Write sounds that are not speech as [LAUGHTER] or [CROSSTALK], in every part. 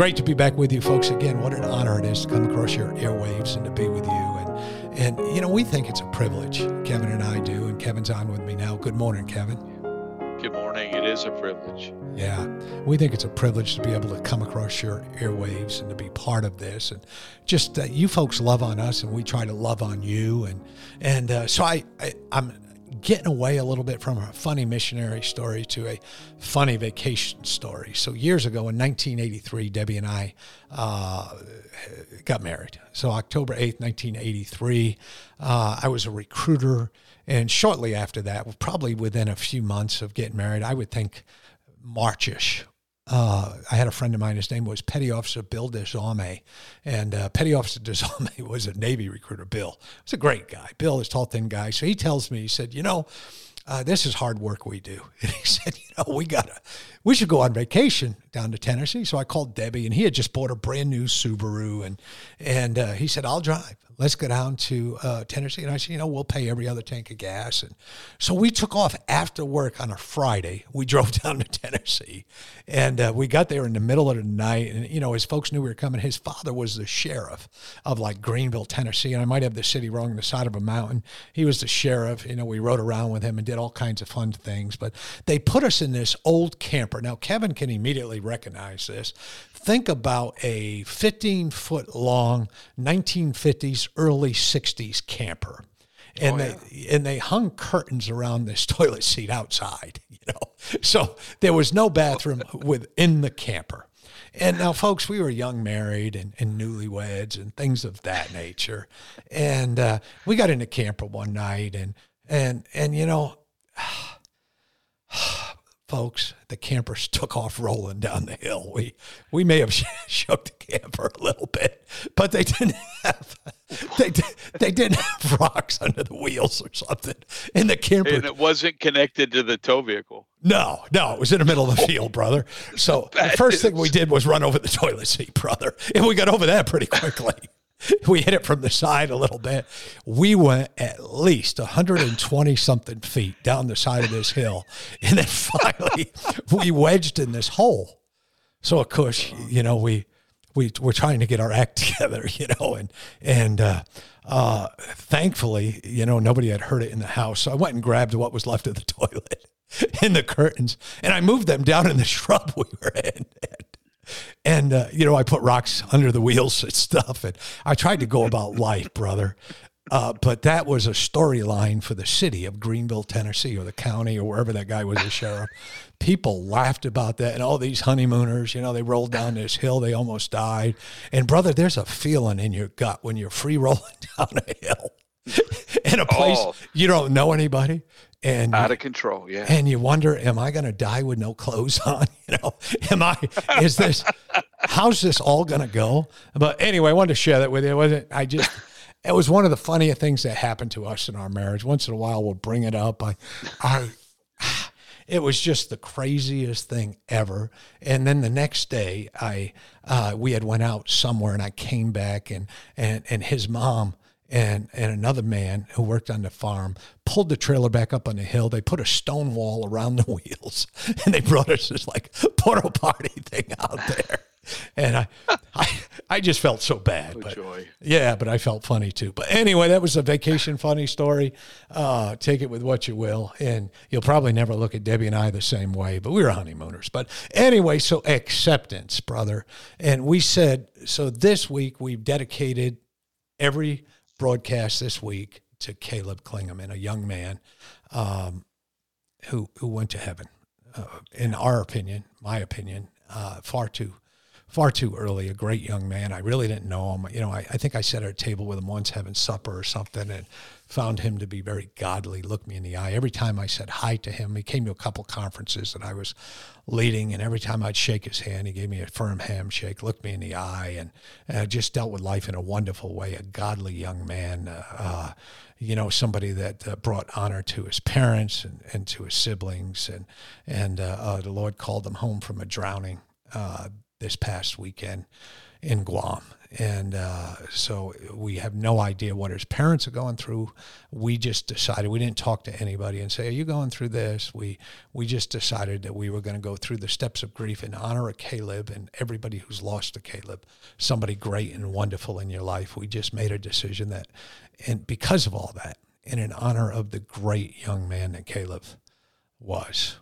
Great to be back with you, folks. Again, what an honor it is to come across your airwaves and to be with you. And and you know, we think it's a privilege. Kevin and I do, and Kevin's on with me now. Good morning, Kevin. Good morning. It is a privilege. Yeah, we think it's a privilege to be able to come across your airwaves and to be part of this, and just uh, you folks love on us, and we try to love on you, and and uh, so I, I I'm getting away a little bit from a funny missionary story to a funny vacation story. So years ago in 1983, Debbie and I uh, got married. So October 8th, 1983, uh, I was a recruiter. And shortly after that, probably within a few months of getting married, I would think Marchish uh, I had a friend of mine. His name was Petty Officer Bill Desarme, and uh, Petty Officer [LAUGHS] Desarme was a Navy recruiter. Bill was a great guy. Bill is tall, thin guy. So he tells me, he said, you know, uh, this is hard work we do. [LAUGHS] And he said, you know, we gotta, we should go on vacation down to Tennessee. So I called Debbie, and he had just bought a brand new Subaru, and and uh, he said, I'll drive let's go down to uh, Tennessee. And I said, you know, we'll pay every other tank of gas. And so we took off after work on a Friday. We [LAUGHS] drove down to Tennessee and uh, we got there in the middle of the night. And, you know, his folks knew we were coming. His father was the sheriff of like Greenville, Tennessee. And I might have the city wrong, on the side of a mountain. He was the sheriff. You know, we rode around with him and did all kinds of fun things. But they put us in this old camper. Now, Kevin can immediately recognize this think about a 15 foot long 1950s early 60s camper. And oh, yeah. they and they hung curtains around this [LAUGHS] toilet seat outside [LAUGHS] you know. So there was no bathroom [LAUGHS] within the camper. And now folks we were young married and, and newlyweds and things of that nature. And uh, we got in the camper one night and and and you know [SIGHS] folks, the campers took off rolling down the hill. We we may have [LAUGHS] shook the camper a little bit, but they didn't have they they didn't have rocks under the wheels or something. In the camper, and it wasn't connected to the tow vehicle. No, no, it was in the middle of the field, brother. So [LAUGHS] the first thing we did was run over the toilet seat, brother, and we got over that pretty quickly. [LAUGHS] we hit it from the side a little bit. We went at least 120 something feet down the side of this hill. [LAUGHS] And then finally we wedged in this hole. So of course, you know, we we we're trying to get our act [LAUGHS] together, you know, and and uh, uh, thankfully, you know, nobody had heard it in the house. So I went and grabbed what was left of the toilet in the curtains and I moved them down in the shrub we were in. And uh, you know, I put rocks under the wheels and stuff. And I tried to go about life, brother. Uh, but that was a storyline for the city of Greenville, Tennessee, or the county, or wherever that guy was the sheriff. People laughed about that, and all these honeymooners, you know, they rolled down this hill, they almost died. And brother, there's a feeling in your gut when you're free rolling [LAUGHS] down a hill in a place oh. you don't know anybody and out of control yeah. and you wonder am i going to die with no clothes [LAUGHS] on? You know am i is this how's this all going to go? But anyway i wanted to share that with you. It wasn't i just it was one of the funniest things that happened to us in our marriage. Once in a while we'll bring it up. I i [SIGHS] it was just the craziest thing ever. And then the next day i uh, we had went out somewhere and i came back and and and his mom and and another man who worked on the farm pulled the trailer back up on the hill. They put a stone wall around the [LAUGHS] wheels, and they brought us this like porta party thing out there. And I, I, I just felt so bad. but, joy. Yeah, but I felt funny too. But anyway, that was a vacation funny story. Uh, take it with what you will, and you'll probably never look at Debbie and I the same way. But we were honeymooners. But anyway, so acceptance, brother. And we said so. This week we've dedicated every broadcast this week to Caleb Clingaman, a young man um, who who went to heaven. Uh, in our opinion, my opinion, uh, far too far too early. A great young man. I really didn't know him. You know, I, I think I sat at a table with him once having supper or something, and found him to be very godly. Looked me in the eye every time I said hi to him. He came to a couple conferences that I was leading, and every time I'd shake his hand, he gave me a firm handshake, looked me in the eye, and uh, just dealt with life in a wonderful way. A godly young man. Uh, uh, you know, somebody that uh, brought honor to his parents and, and to his siblings. And, and uh, uh, the Lord called him home from a drowning uh, this past weekend in Guam. And uh, so we have no idea what his parents are going through. We just decided we didn't talk to anybody and say, "Are you going through this?" We we just decided that we were going to go through the steps of grief in honor of Caleb and everybody who's lost to Caleb, somebody great and wonderful in your life. We just made a decision that, and because of all that, and in honor of the great young man that Caleb was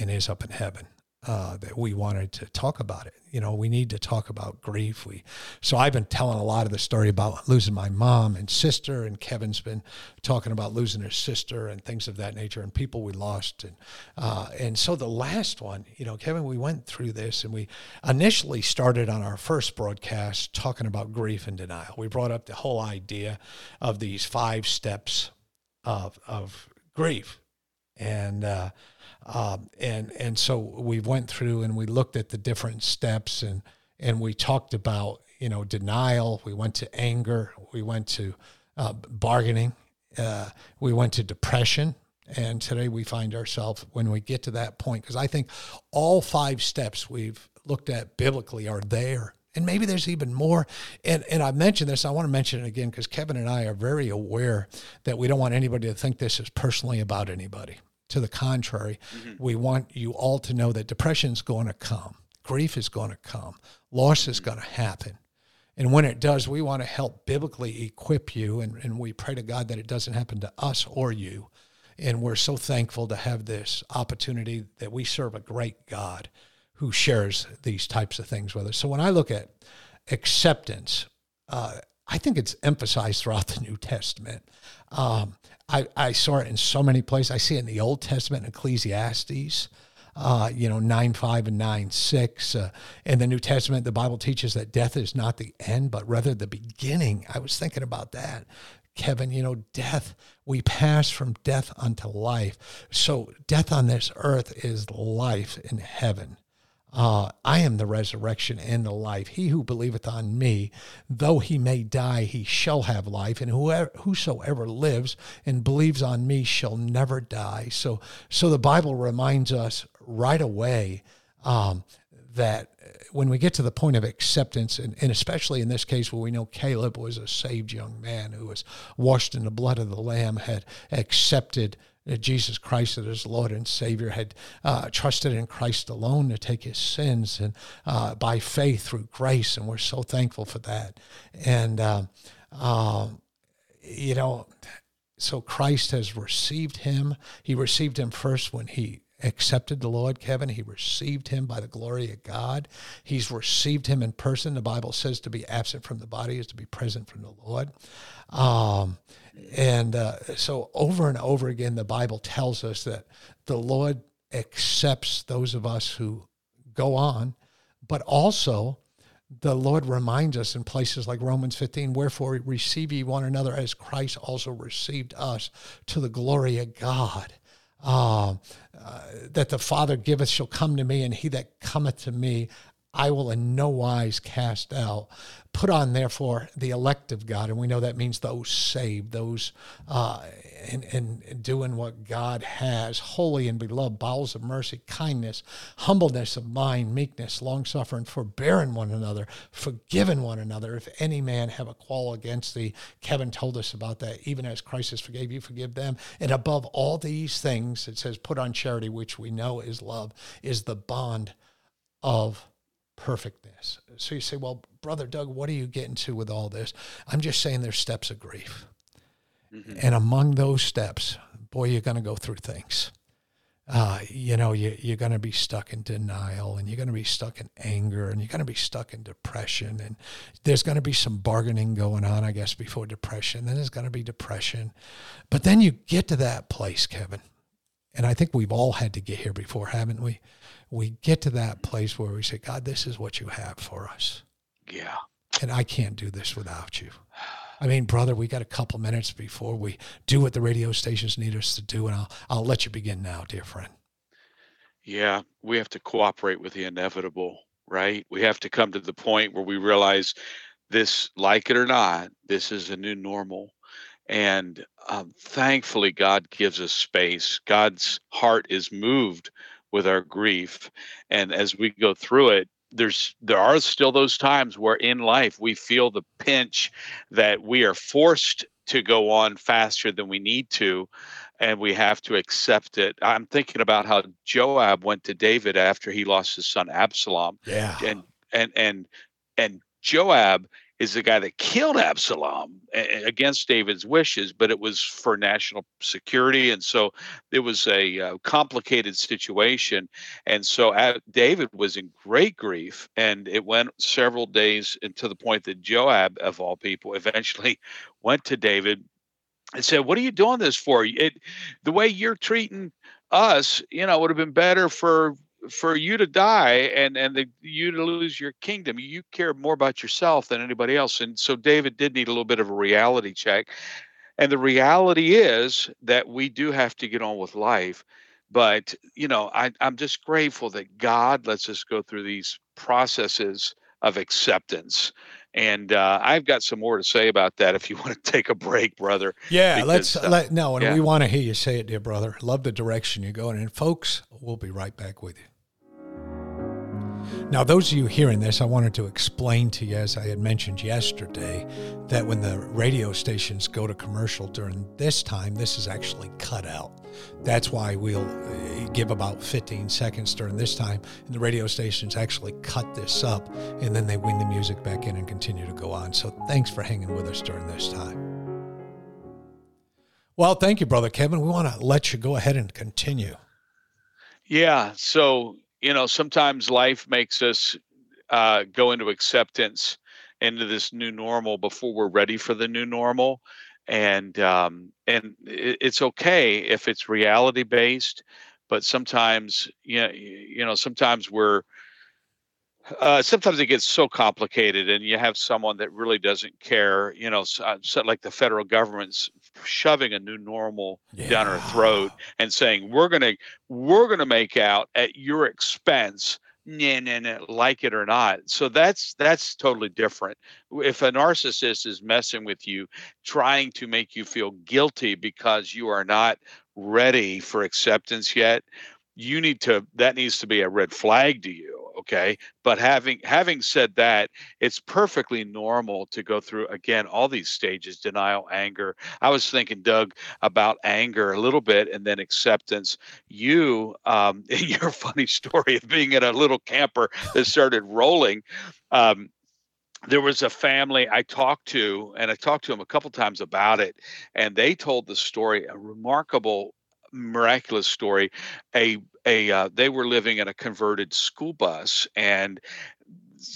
and is up in heaven, uh, that we wanted to talk about it. You know, we need to talk about grief. We, so I've been telling a lot of the story about losing my mom and sister, and Kevin's been talking about losing his sister and things of that nature, and people we lost, and uh, and so the last one, you know, Kevin, we went through this, and we initially started on our first broadcast talking about grief and denial. We brought up the whole idea of these five steps of of grief, and. Uh, um, and and so we went through and we looked at the different steps and and we talked about you know denial. We went to anger. We went to uh, bargaining. Uh, we went to depression. And today we find ourselves when we get to that point, because I think all five steps we've looked at biblically are there and maybe there's even more. And and I've mentioned this. I want to mention it again because Kevin and I are very aware that we don't want anybody to think this is personally about anybody. To the contrary, mm-hmm. we want you all to know that depression is going to come, grief is going to come, loss is going to happen. And when it does, we want to help biblically equip you. And, and we pray to God that it doesn't happen to us or you. And we're so thankful to have this opportunity that we serve a great God who shares these types of things with us. So when I look at acceptance, uh, I think it's emphasized throughout the New Testament. Um, I, I saw it in so many places. I see it in the Old Testament, Ecclesiastes, uh, you know, 9 5 and 9 6. Uh, in the New Testament, the Bible teaches that death is not the end, but rather the beginning. I was thinking about that. Kevin, you know, death, we pass from death unto life. So, death on this earth is life in heaven. Uh, I am the resurrection and the life. He who believeth on me, though he may die, he shall have life. And whoever, whosoever lives and believes on me shall never die. So, so the Bible reminds us right away um, that when we get to the point of acceptance, and, and, especially in this case where we know Caleb was a saved young man who was washed in the blood of the Lamb, had accepted that Jesus Christ as his Lord and Savior had uh, trusted in Christ alone to take his sins and uh, by faith through grace, and we're so thankful for that. And uh, you know, so Christ has received him. He received him first when he accepted the Lord, Kevin. He received him by the glory of God. He's received him in person. The Bible says to be absent from the body is to be present from the Lord. Um, and uh, so, over and over again, the Bible tells us that the Lord accepts those of us who go on, but also the Lord reminds us in places like Romans 15, wherefore receive ye one another as Christ also received us to the glory of God. Uh, uh, that the Father giveth shall come to me, and he that cometh to me I will in no wise cast out. Put on, therefore, the elect of God. And we know that means those saved, those uh, in, in, doing what God has, holy and beloved, bowels of mercy, kindness, humbleness of mind, meekness, long suffering, forbearing one another, forgiving one another. If any man have a quarrel against thee, Kevin told us about that. Even as Christ has forgave you, forgive them. And above all these things, it says, put on charity, which we know is love, is the bond of perfectness. So you say, well, Brother Doug, what are you getting to with all this? I'm just saying there's steps of grief. Mm-hmm. And among those steps, boy, you're going to go through things. Uh, you know, you, you're going to be stuck in denial and you're going to be stuck in anger and you're going to be stuck in depression. And there's going to be some bargaining going on, I guess, before depression. Then there's going to be depression. But then you get to that place, Kevin, and I think we've all had to get here before, haven't we? We get to that place where we say, God, this is what you have for us. Yeah. And I can't do this without you. I mean, brother, we got a couple minutes before we do what the radio stations need us to do, and I'll I'll let you begin now, dear friend. Yeah, we have to cooperate with the inevitable, right? We have to come to the point where we realize this, like it or not, this is a new normal. And um, thankfully, God gives us space. God's heart is moved with our grief. And as we go through it, there's there are still those times where in life we feel the pinch that we are forced to go on faster than we need to and we have to accept it i'm thinking about how joab went to david after he lost his son absalom yeah and and and and joab is the guy that killed Absalom against David's wishes, but it was for national security. And so it was a uh, complicated situation. And so David was in great grief. And it went several days and to the point that Joab, of all people, [LAUGHS] eventually went to David and said, What are you doing this for? It, the way you're treating us, you know, would have been better for for you to die and and the, you to lose your kingdom you care more about yourself than anybody else and so david did need a little bit of a reality check and the reality is that we do have to get on with life but you know I, i'm just grateful that god lets us go through these processes of acceptance and uh, I've got some more to say about that if you [LAUGHS] want to take a break, brother. Yeah, because, let's uh, let no, and yeah. we want to hear you say it, dear brother. Love the direction you're going, and folks, we'll be right back with you. Now, those of you hearing this, I wanted to explain to you, as I had mentioned yesterday, that when the radio stations go to commercial during this time, this is actually cut out. That's why we'll uh, give about 15 seconds during this time, and the radio stations actually cut this up, and then they wing the music back in and continue to go on. So thanks for hanging with us during this time. Well, thank you, Brother Kevin. We want to let you go ahead and continue. Yeah. So you know, sometimes life makes us uh, go into acceptance into this new normal before we're ready for the new normal. And um, and it's okay if it's reality based but sometimes you know, you know sometimes we're uh, sometimes it gets so complicated and you have someone that really doesn't care you know uh, so like the federal government's shoving a new normal yeah. down our throat and saying we're gonna we're gonna make out at your expense nah, nah, nah, like it or not. So that's that's totally different. If a narcissist is messing with you trying to make you feel guilty because you are not ready for acceptance yet you need to that needs to be a red flag to you okay but having having said that it's perfectly normal to go through again all these stages denial anger i was thinking doug about anger a little bit and then acceptance you um [LAUGHS] your funny story of being in a little camper that started rolling um there was a family I talked to, and I talked to them a couple times about it, and they told the story, a remarkable miraculous story. A a uh, they were living in a converted school bus, and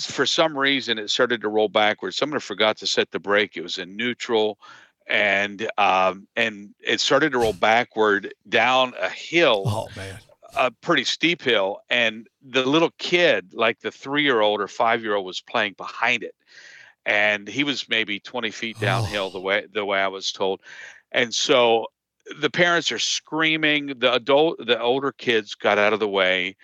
for some reason it started to roll backwards. Someone forgot to set the brake. It was in neutral, and um, and it started to roll backward down a hill. Oh man. A pretty steep hill, and the little kid, like the three-year-old or five-year-old, was playing behind it, and he was maybe 20 feet downhill oh. the way the way I was told, and so the parents are screaming the adult the older kids got out of the way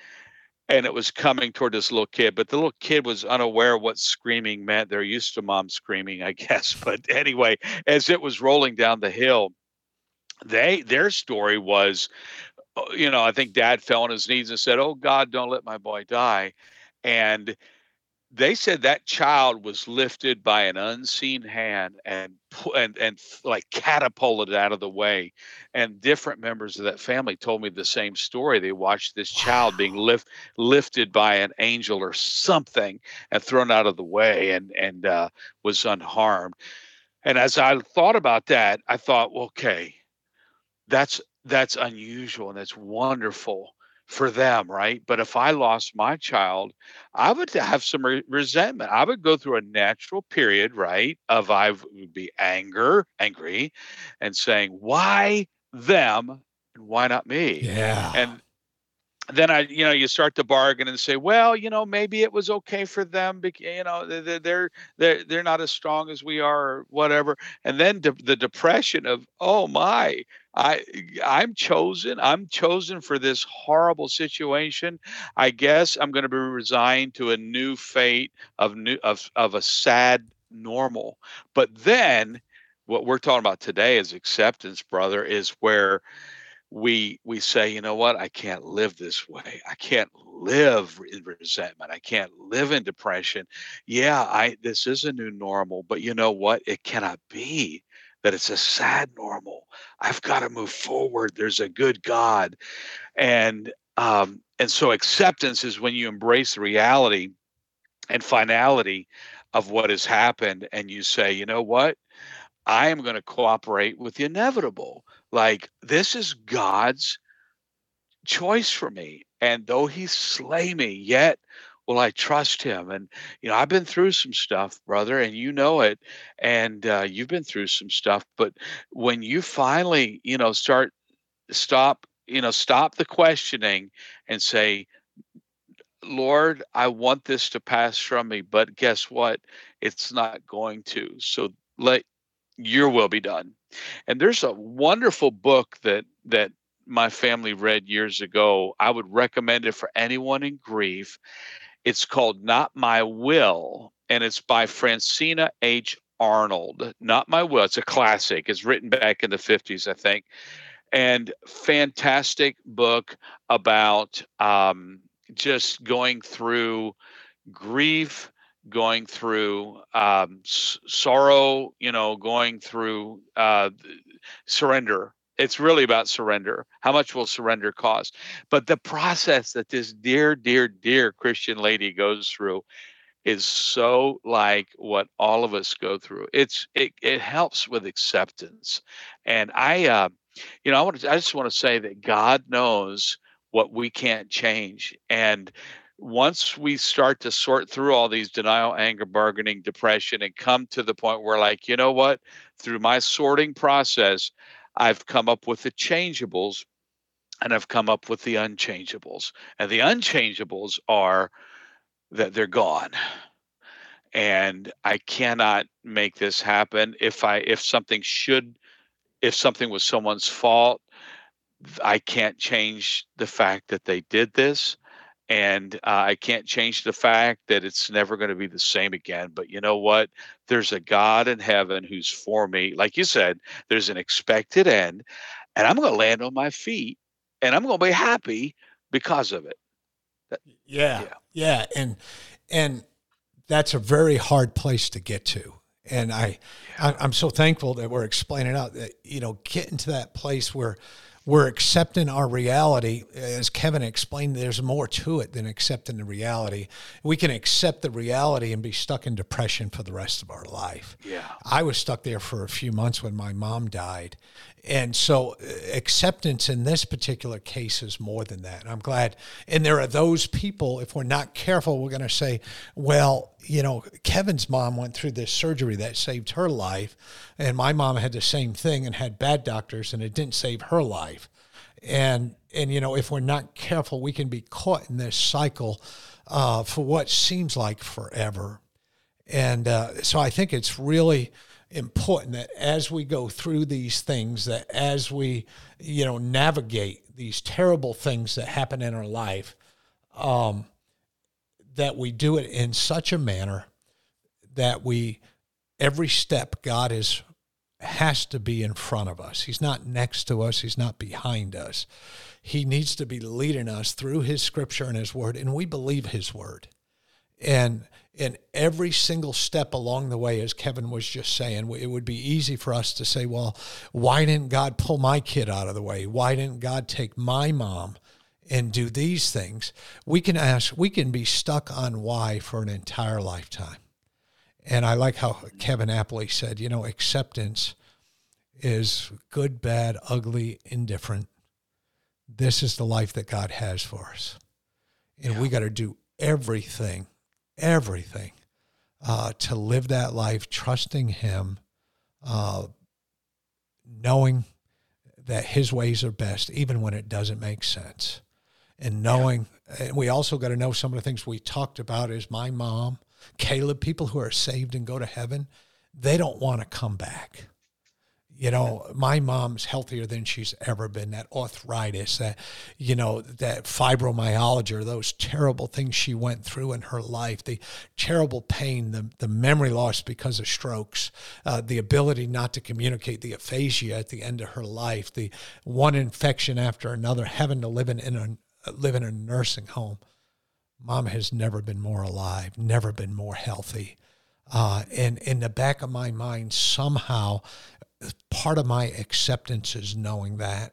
and it was coming toward this little kid but the little kid was unaware what screaming meant. They're used to mom screaming i [LAUGHS] guess but anyway as it was rolling down the hill they their story was uh, you know i think dad fell on his knees and said oh god don't let my boy die and they said that child was lifted by an unseen hand and and and like catapulted out of the way and different members of that family told me the same story. They watched this child being lift, lifted by an angel or something and thrown out of the way and and uh, was unharmed. And as i thought about that i thought well, okay that's that's unusual and that's wonderful for them, right? But if I lost my child, I would have some re- resentment. I would go through a natural period, right? Of I would be anger, angry, and saying, "Why them? and why not me? Yeah. And then I, you know, you start to bargain and say, well, you know, maybe it was okay for them, because, you know, they're they're they're, they're not as strong as we are, or whatever. And then de- the depression of, oh my, I I'm chosen. I'm chosen for this horrible situation. I guess I'm going to be resigned to a new fate of new of of a sad normal. But then what we're talking about today is acceptance, brother, is where we we say, you know what, I can't live this way. I can't live in resentment. I can't live in depression. Yeah, I this is a new normal, but you know what? It cannot be that it's a sad normal. I've got to move forward. There's a good God. And um and so acceptance is when you embrace the reality and finality of what has happened and you say, you know what? I am going to cooperate with the inevitable. Like, this is God's choice for me. And though he slay me, yet will I trust him. And, you know, I've been through some stuff, brother, and you know it. And uh, you've been through some stuff. But when you finally, you know, start, stop, you know, stop the questioning and say, Lord, I want this to pass from me, but guess what? It's not going to. So let your will be done. And there's a wonderful book that that my family read years ago. I would recommend it for anyone in grief. It's called Not My Will, and it's by Francena H. Arnold. Not My Will. It's a classic. It's written back in the 50s, I think. And fantastic book about um, just going through grief, going through um, s- sorrow, you know, going through uh, surrender. It's really about surrender. How much will surrender cost? But the process that this dear, dear, dear Christian lady goes through is so like what all of us go through. It's it it helps with acceptance, and I, uh, you know, I want to I just want to say that God knows what we can't change, and once we start to sort through all these denial, anger, bargaining, depression, and come to the point where, like, you know what, through my sorting process, I've come up with the changeables and I've come up with the unchangeables. And the unchangeables are that they're gone. And I cannot make this happen. If I if something should if something was someone's fault, I can't change the fact that they did this and uh, I can't change the fact that it's never going to be the same again. But you know what? There's a God in heaven who's for me. Like you said, there's an expected end, and I'm going to land on my feet, and I'm going to be happy because of it. Yeah, yeah, yeah, and and that's a very hard place to get to. And I. I I'm so thankful that we're explaining out that you know getting to that place where we're accepting our reality. As Kevin explained, there's more to it than accepting the reality. We can accept the reality and be stuck in depression for the rest of our life. Yeah. I was stuck there for a few months when my mom died. And so uh, acceptance in this particular case is more than that. And I'm glad. And there are those people, if we're not careful, we're going to say, well, you know, Kevin's mom went through this surgery that saved her life. And my mom had the same thing and had bad doctors and it didn't save her life. And, and you know, if we're not careful, we can be caught in this cycle uh, for what seems like forever. And uh, so I think it's really, important that as we go through these things, that as we, you know, navigate these terrible things that happen in our life, um, that we do it in such a manner that we, every step, God is has to be in front of us. He's not next to us. He's not behind us. He needs to be leading us through His Scripture and His Word, and we believe His Word. And in every single step along the way, as Kevin was just saying, it would be easy for us to say, well, why didn't God pull my kid out of the way? Why didn't God take my mom and do these things? We can ask, we can be stuck on why for an entire lifetime. And I like how Kevin Appley said, you know, acceptance is good, bad, ugly, indifferent. This is the life that God has for us. And yeah. we got to do everything everything uh, to live that life, trusting Him, uh, knowing that His ways are best, even when it doesn't make sense. And knowing, yeah. and we also got to know some of the things we talked about is my mom, Caleb, people who are saved and go to heaven, they don't want to come back you know, my mom's healthier than she's ever been. That arthritis, that, you know, that fibromyalgia, those terrible things she went through in her life, the terrible pain, the, the memory loss because of strokes, uh, the ability not to communicate, the aphasia at the end of her life, the one infection after another, having to live in, in a, live in a nursing home. Mom has never been more alive, never been more healthy. Uh, and in the back of my mind, somehow part of my acceptance is knowing that.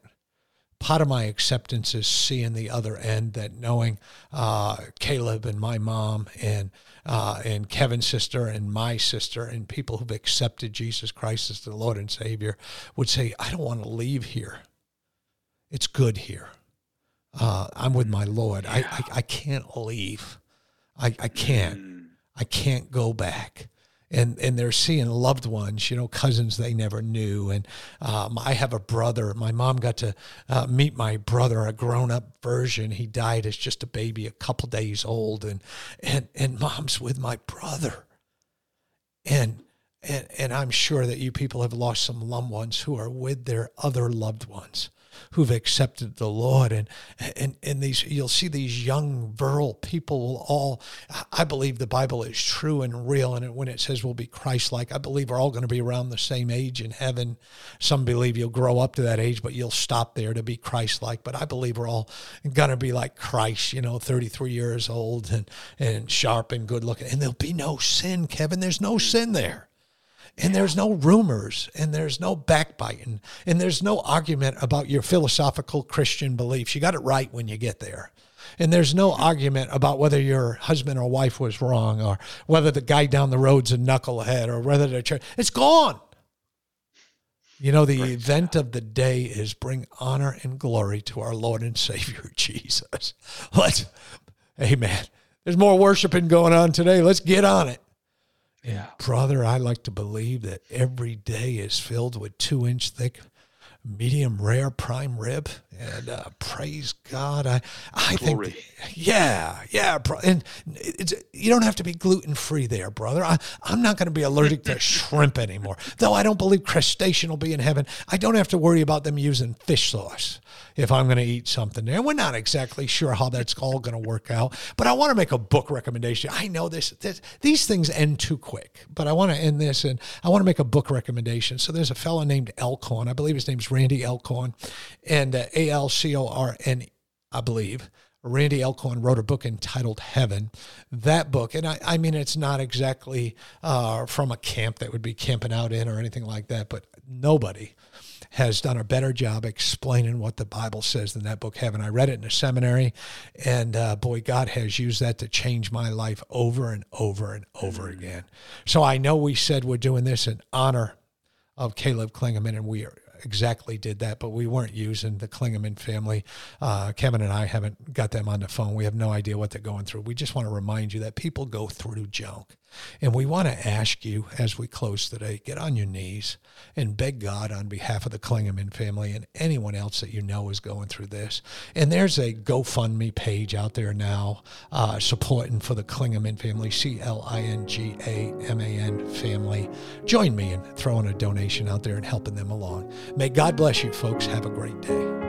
Part of my acceptance is seeing the other end. That knowing uh, Caleb and my mom and uh, and Kevin's sister and my sister and people who've accepted Jesus Christ as the Lord and Savior would say, "I don't want to leave here. It's good here. Uh, I'm with my Lord. I, I, I can't leave. I I can't. Mm. I can't go back." And and they're seeing loved ones, you know, cousins they never knew. And um, I have a brother. My mom got to uh, meet my brother, a grown up version. He died as just a baby, a couple days old, and and and mom's with my brother. And and and I'm sure that you people have lost some loved ones who are with their other loved ones who've accepted the Lord. And, and, and these, you'll see these young, virile people will all, I believe the Bible is true and real. And when it says we'll be Christ like, I believe we're all going to be around the same age in heaven. Some believe you'll grow up to that age, but you'll stop there to be Christ like. But I believe we're all going to be like Christ, you know, 33 years old and, and sharp and good looking. And there'll be no sin, Kevin. There's no sin there and there's no rumors and there's no backbiting and there's no argument about your philosophical Christian beliefs. You got it right when you get there. And there's no argument about whether your husband or wife was wrong or whether the guy down the road's a knucklehead or whether the church. It's gone. You know, the event of the day is bring honor and glory to our Lord and Savior [LAUGHS] Jesus. Let's, amen. There's more worshiping going on today. Let's get on it. Yeah. Brother, I like to believe that every day is filled with two inch thick, medium rare prime rib. And uh, praise God. I, I Glory. think, yeah, yeah. And it's, you don't have to be gluten free there, brother. I, I'm not going to be allergic to [LAUGHS] shrimp anymore. Though I don't believe crustacean will be in heaven, I don't have to worry about them using fish sauce if I'm going to eat something there. We're not exactly sure how that's all going to work out, but I want to make a book recommendation. I know this, this these things end too quick, but I want to end this and I want to make a book recommendation. So there's a fellow named Alcorn. I believe his name's Randy Alcorn, and uh, A L C O R N, I believe. Randy Alcorn wrote a book entitled Heaven. That book, and I, I mean, it's not exactly uh, from a camp that would be camping out in or anything like that, but nobody has done a better job explaining what the Bible says than that book, Heaven. I read it in a seminary, and uh, boy, God has used that to change my life over and over and over mm-hmm. again. So I know we said we're doing this in honor of Caleb Clingaman, and we are exactly did that, but we weren't using the Clingaman family. Uh, Kevin and I haven't got them on the phone. We have no idea what they're going through. We just want to remind you that people go through junk. And we want to ask you as we close today get on your knees and beg God on behalf of the Clingaman family and anyone else that you know is going through this. And there's a GoFundMe page out there now uh, supporting for the Clingaman family, C L I N G A M A N family. Join me in throwing a donation out there and helping them along. May God bless you, folks. Have a great day.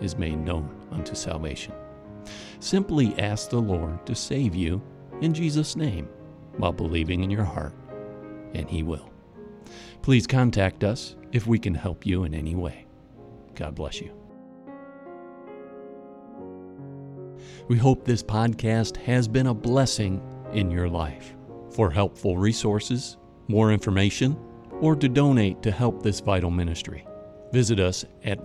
is made known unto salvation. Simply ask the Lord to save you in Jesus' name while believing in your heart, and He will. Please contact us if we can help you in any way. God bless you. We hope this podcast has been a blessing in your life. For helpful resources, more information, or to donate to help this vital ministry, visit us at